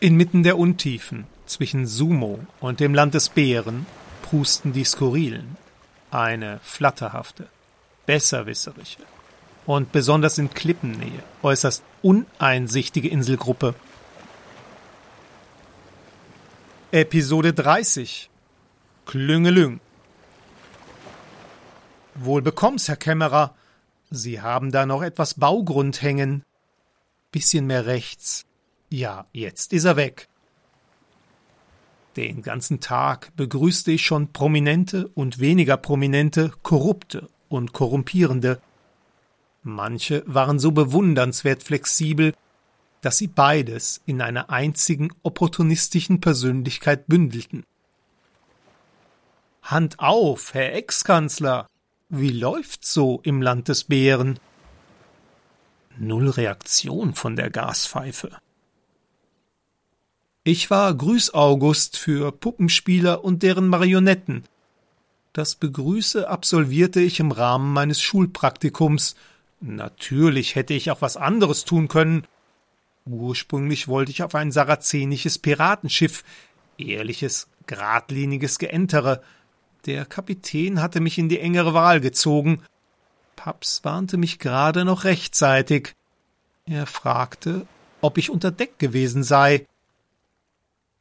Inmitten der Untiefen zwischen Sumo und dem Land des Bären prusten die Skurrilen, eine flatterhafte, besserwisserische und besonders in Klippennähe äußerst uneinsichtige Inselgruppe. Episode 30 Klüngelüng Wohl bekomm's, Herr Kämmerer. Sie haben da noch etwas Baugrund hängen. Bisschen mehr rechts. Ja, jetzt ist er weg. Den ganzen Tag begrüßte ich schon prominente und weniger prominente, korrupte und korrumpierende. Manche waren so bewundernswert flexibel, dass sie beides in einer einzigen opportunistischen Persönlichkeit bündelten. Hand auf, Herr Ex-Kanzler! Wie läuft's so im Land des Bären? Null Reaktion von der Gaspfeife. Ich war Grüß-August für Puppenspieler und deren Marionetten. Das Begrüße absolvierte ich im Rahmen meines Schulpraktikums. Natürlich hätte ich auch was anderes tun können. Ursprünglich wollte ich auf ein sarazenisches Piratenschiff, ehrliches, geradliniges Geentere. Der Kapitän hatte mich in die engere Wahl gezogen. Paps warnte mich gerade noch rechtzeitig. Er fragte, ob ich unter Deck gewesen sei.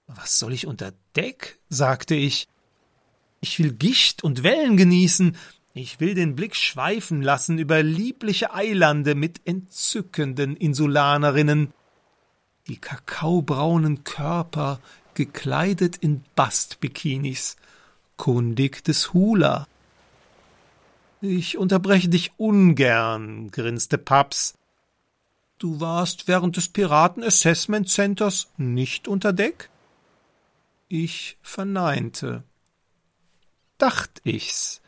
Was soll ich unter Deck? sagte ich. Ich will Gicht und Wellen genießen. Ich will den Blick schweifen lassen über liebliche Eilande mit entzückenden Insulanerinnen. Die kakaobraunen Körper gekleidet in Bastbikinis, kundig des Hula. Ich unterbreche dich ungern, grinste Paps. Du warst während des Piraten Assessment Centers nicht unter Deck? Ich verneinte. Dacht ich's.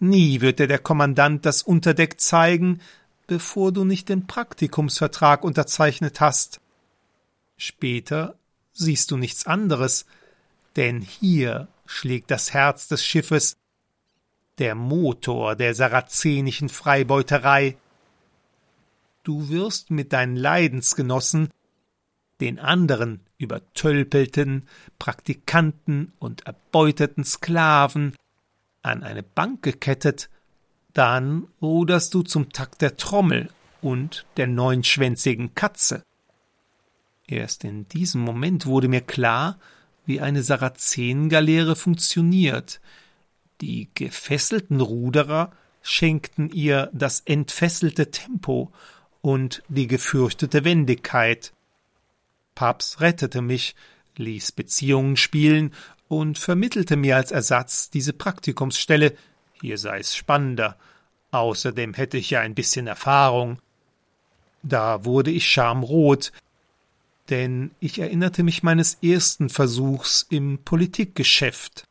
Nie wird dir der Kommandant das Unterdeck zeigen, bevor du nicht den Praktikumsvertrag unterzeichnet hast. Später siehst du nichts anderes, denn hier schlägt das Herz des Schiffes, der Motor der sarazenischen Freibeuterei. Du wirst mit deinen Leidensgenossen den anderen übertölpelten Praktikanten und erbeuteten Sklaven an eine Bank gekettet, dann ruderst du zum Takt der Trommel und der neunschwänzigen Katze. Erst in diesem Moment wurde mir klar, wie eine Sarazenengaleere funktioniert. Die gefesselten Ruderer schenkten ihr das entfesselte Tempo und die gefürchtete Wendigkeit. Paps rettete mich, ließ Beziehungen spielen und vermittelte mir als Ersatz diese Praktikumsstelle. Hier sei es spannender. Außerdem hätte ich ja ein bisschen Erfahrung. Da wurde ich schamrot, denn ich erinnerte mich meines ersten Versuchs im Politikgeschäft.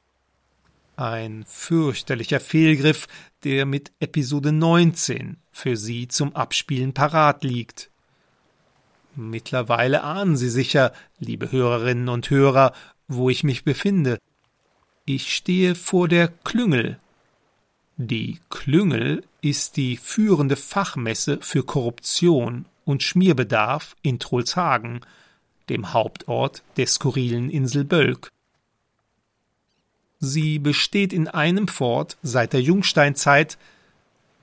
Ein fürchterlicher Fehlgriff, der mit Episode 19 für Sie zum Abspielen parat liegt. Mittlerweile ahnen Sie sicher, liebe Hörerinnen und Hörer, wo ich mich befinde. Ich stehe vor der Klüngel. Die Klüngel ist die führende Fachmesse für Korruption und Schmierbedarf in Trollshagen, dem Hauptort der skurrilen Insel Bölk. Sie besteht in einem fort seit der Jungsteinzeit,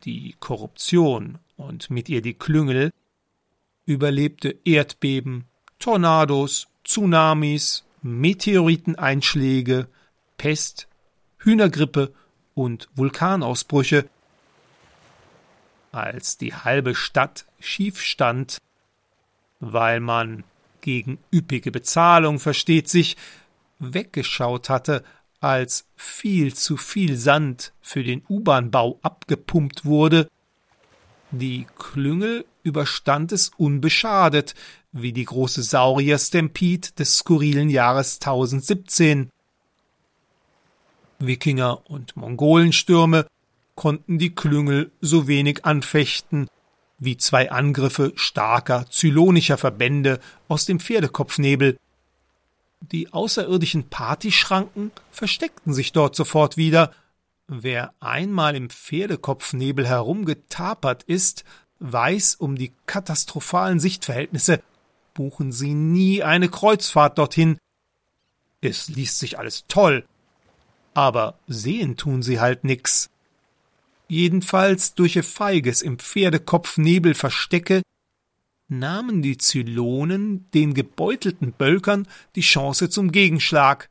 die Korruption und mit ihr die Klüngel überlebte Erdbeben, Tornados, Tsunamis, Meteoriteneinschläge, Pest, Hühnergrippe und Vulkanausbrüche. Als die halbe Stadt schief stand, weil man gegen üppige Bezahlung versteht sich, weggeschaut hatte, als viel zu viel Sand für den U-Bahn-Bau abgepumpt wurde, die Klüngel überstand es unbeschadet, wie die große Saurier-Stampede des skurrilen Jahres 1017. Wikinger und Mongolenstürme konnten die Klüngel so wenig anfechten wie zwei Angriffe starker zylonischer Verbände aus dem Pferdekopfnebel. Die außerirdischen Partyschranken versteckten sich dort sofort wieder. Wer einmal im Pferdekopfnebel herumgetapert ist, weiß um die katastrophalen Sichtverhältnisse buchen Sie nie eine Kreuzfahrt dorthin. Es liest sich alles toll, aber sehen tun Sie halt nix. Jedenfalls durch ihr feiges im Pferdekopf Nebel verstecke, nahmen die Zylonen den gebeutelten Bölkern die Chance zum Gegenschlag.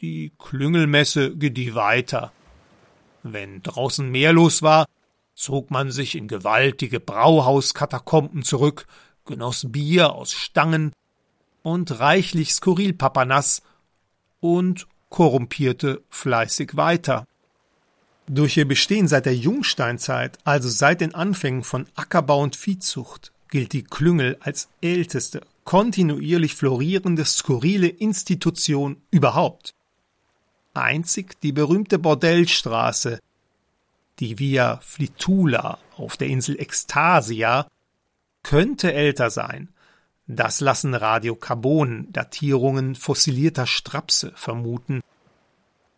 Die Klüngelmesse gedieh weiter. Wenn draußen mehr los war, zog man sich in gewaltige Brauhauskatakomben zurück, genoss Bier aus Stangen und reichlich Skurrilpapanas und korrumpierte fleißig weiter. Durch ihr Bestehen seit der Jungsteinzeit, also seit den Anfängen von Ackerbau und Viehzucht, gilt die Klüngel als älteste, kontinuierlich florierende skurrile Institution überhaupt. Einzig die berühmte Bordellstraße, die Via Flitula auf der Insel Ekstasia, könnte älter sein. Das lassen Radiokarbon-Datierungen fossilierter Strapse vermuten.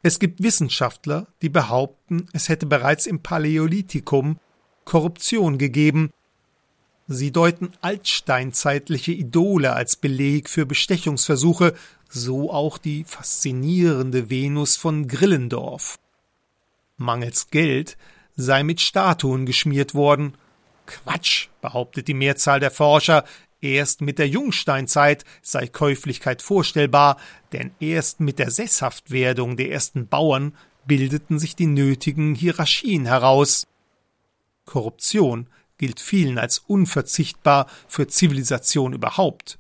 Es gibt Wissenschaftler, die behaupten, es hätte bereits im Paläolithikum Korruption gegeben. Sie deuten altsteinzeitliche Idole als Beleg für Bestechungsversuche, so auch die faszinierende Venus von Grillendorf. Mangels Geld sei mit Statuen geschmiert worden. Quatsch, behauptet die Mehrzahl der Forscher, erst mit der Jungsteinzeit sei Käuflichkeit vorstellbar, denn erst mit der Sesshaftwerdung der ersten Bauern bildeten sich die nötigen Hierarchien heraus. Korruption gilt vielen als unverzichtbar für Zivilisation überhaupt.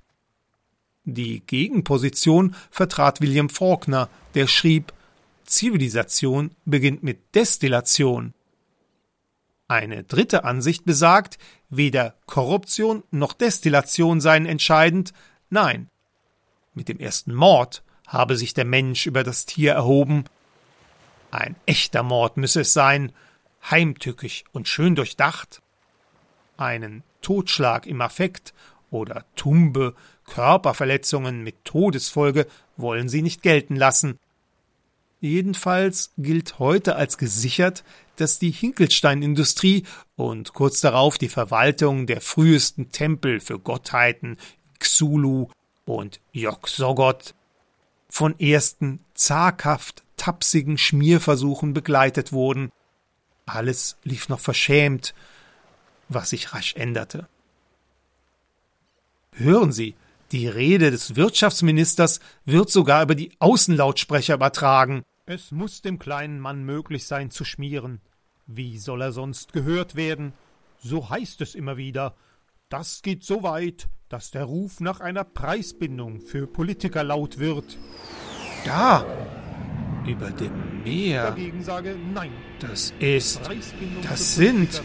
Die Gegenposition vertrat William Faulkner, der schrieb Zivilisation beginnt mit Destillation. Eine dritte Ansicht besagt, weder Korruption noch Destillation seien entscheidend, nein. Mit dem ersten Mord habe sich der Mensch über das Tier erhoben. Ein echter Mord müsse es sein, heimtückisch und schön durchdacht. Einen Totschlag im Affekt oder Tumbe, Körperverletzungen mit Todesfolge wollen sie nicht gelten lassen. Jedenfalls gilt heute als gesichert, dass die Hinkelsteinindustrie und kurz darauf die Verwaltung der frühesten Tempel für Gottheiten Xulu und Yog-Soggoth von ersten zaghaft tapsigen Schmierversuchen begleitet wurden. Alles lief noch verschämt, was sich rasch änderte. Hören Sie, die Rede des Wirtschaftsministers wird sogar über die Außenlautsprecher übertragen. Es muss dem kleinen Mann möglich sein zu schmieren. Wie soll er sonst gehört werden? So heißt es immer wieder. Das geht so weit, dass der Ruf nach einer Preisbindung für Politiker laut wird. Da, über dem Meer. Dagegen sage nein. Das ist, das sind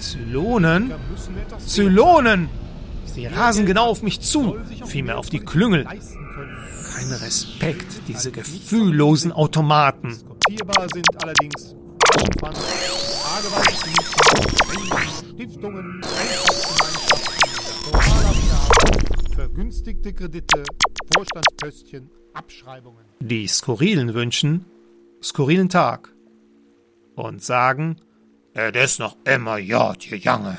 Zylonen. Zylonen! Sie rasen genau auf mich zu, vielmehr auf die Klüngel keinen Respekt, diese gefühllosen Automaten. vergünstigte Kredite, Vorstandsköstchen, Abschreibungen. Die Skurrilen wünschen skurrilen Tag und sagen, es ist noch immer ja, die Jange.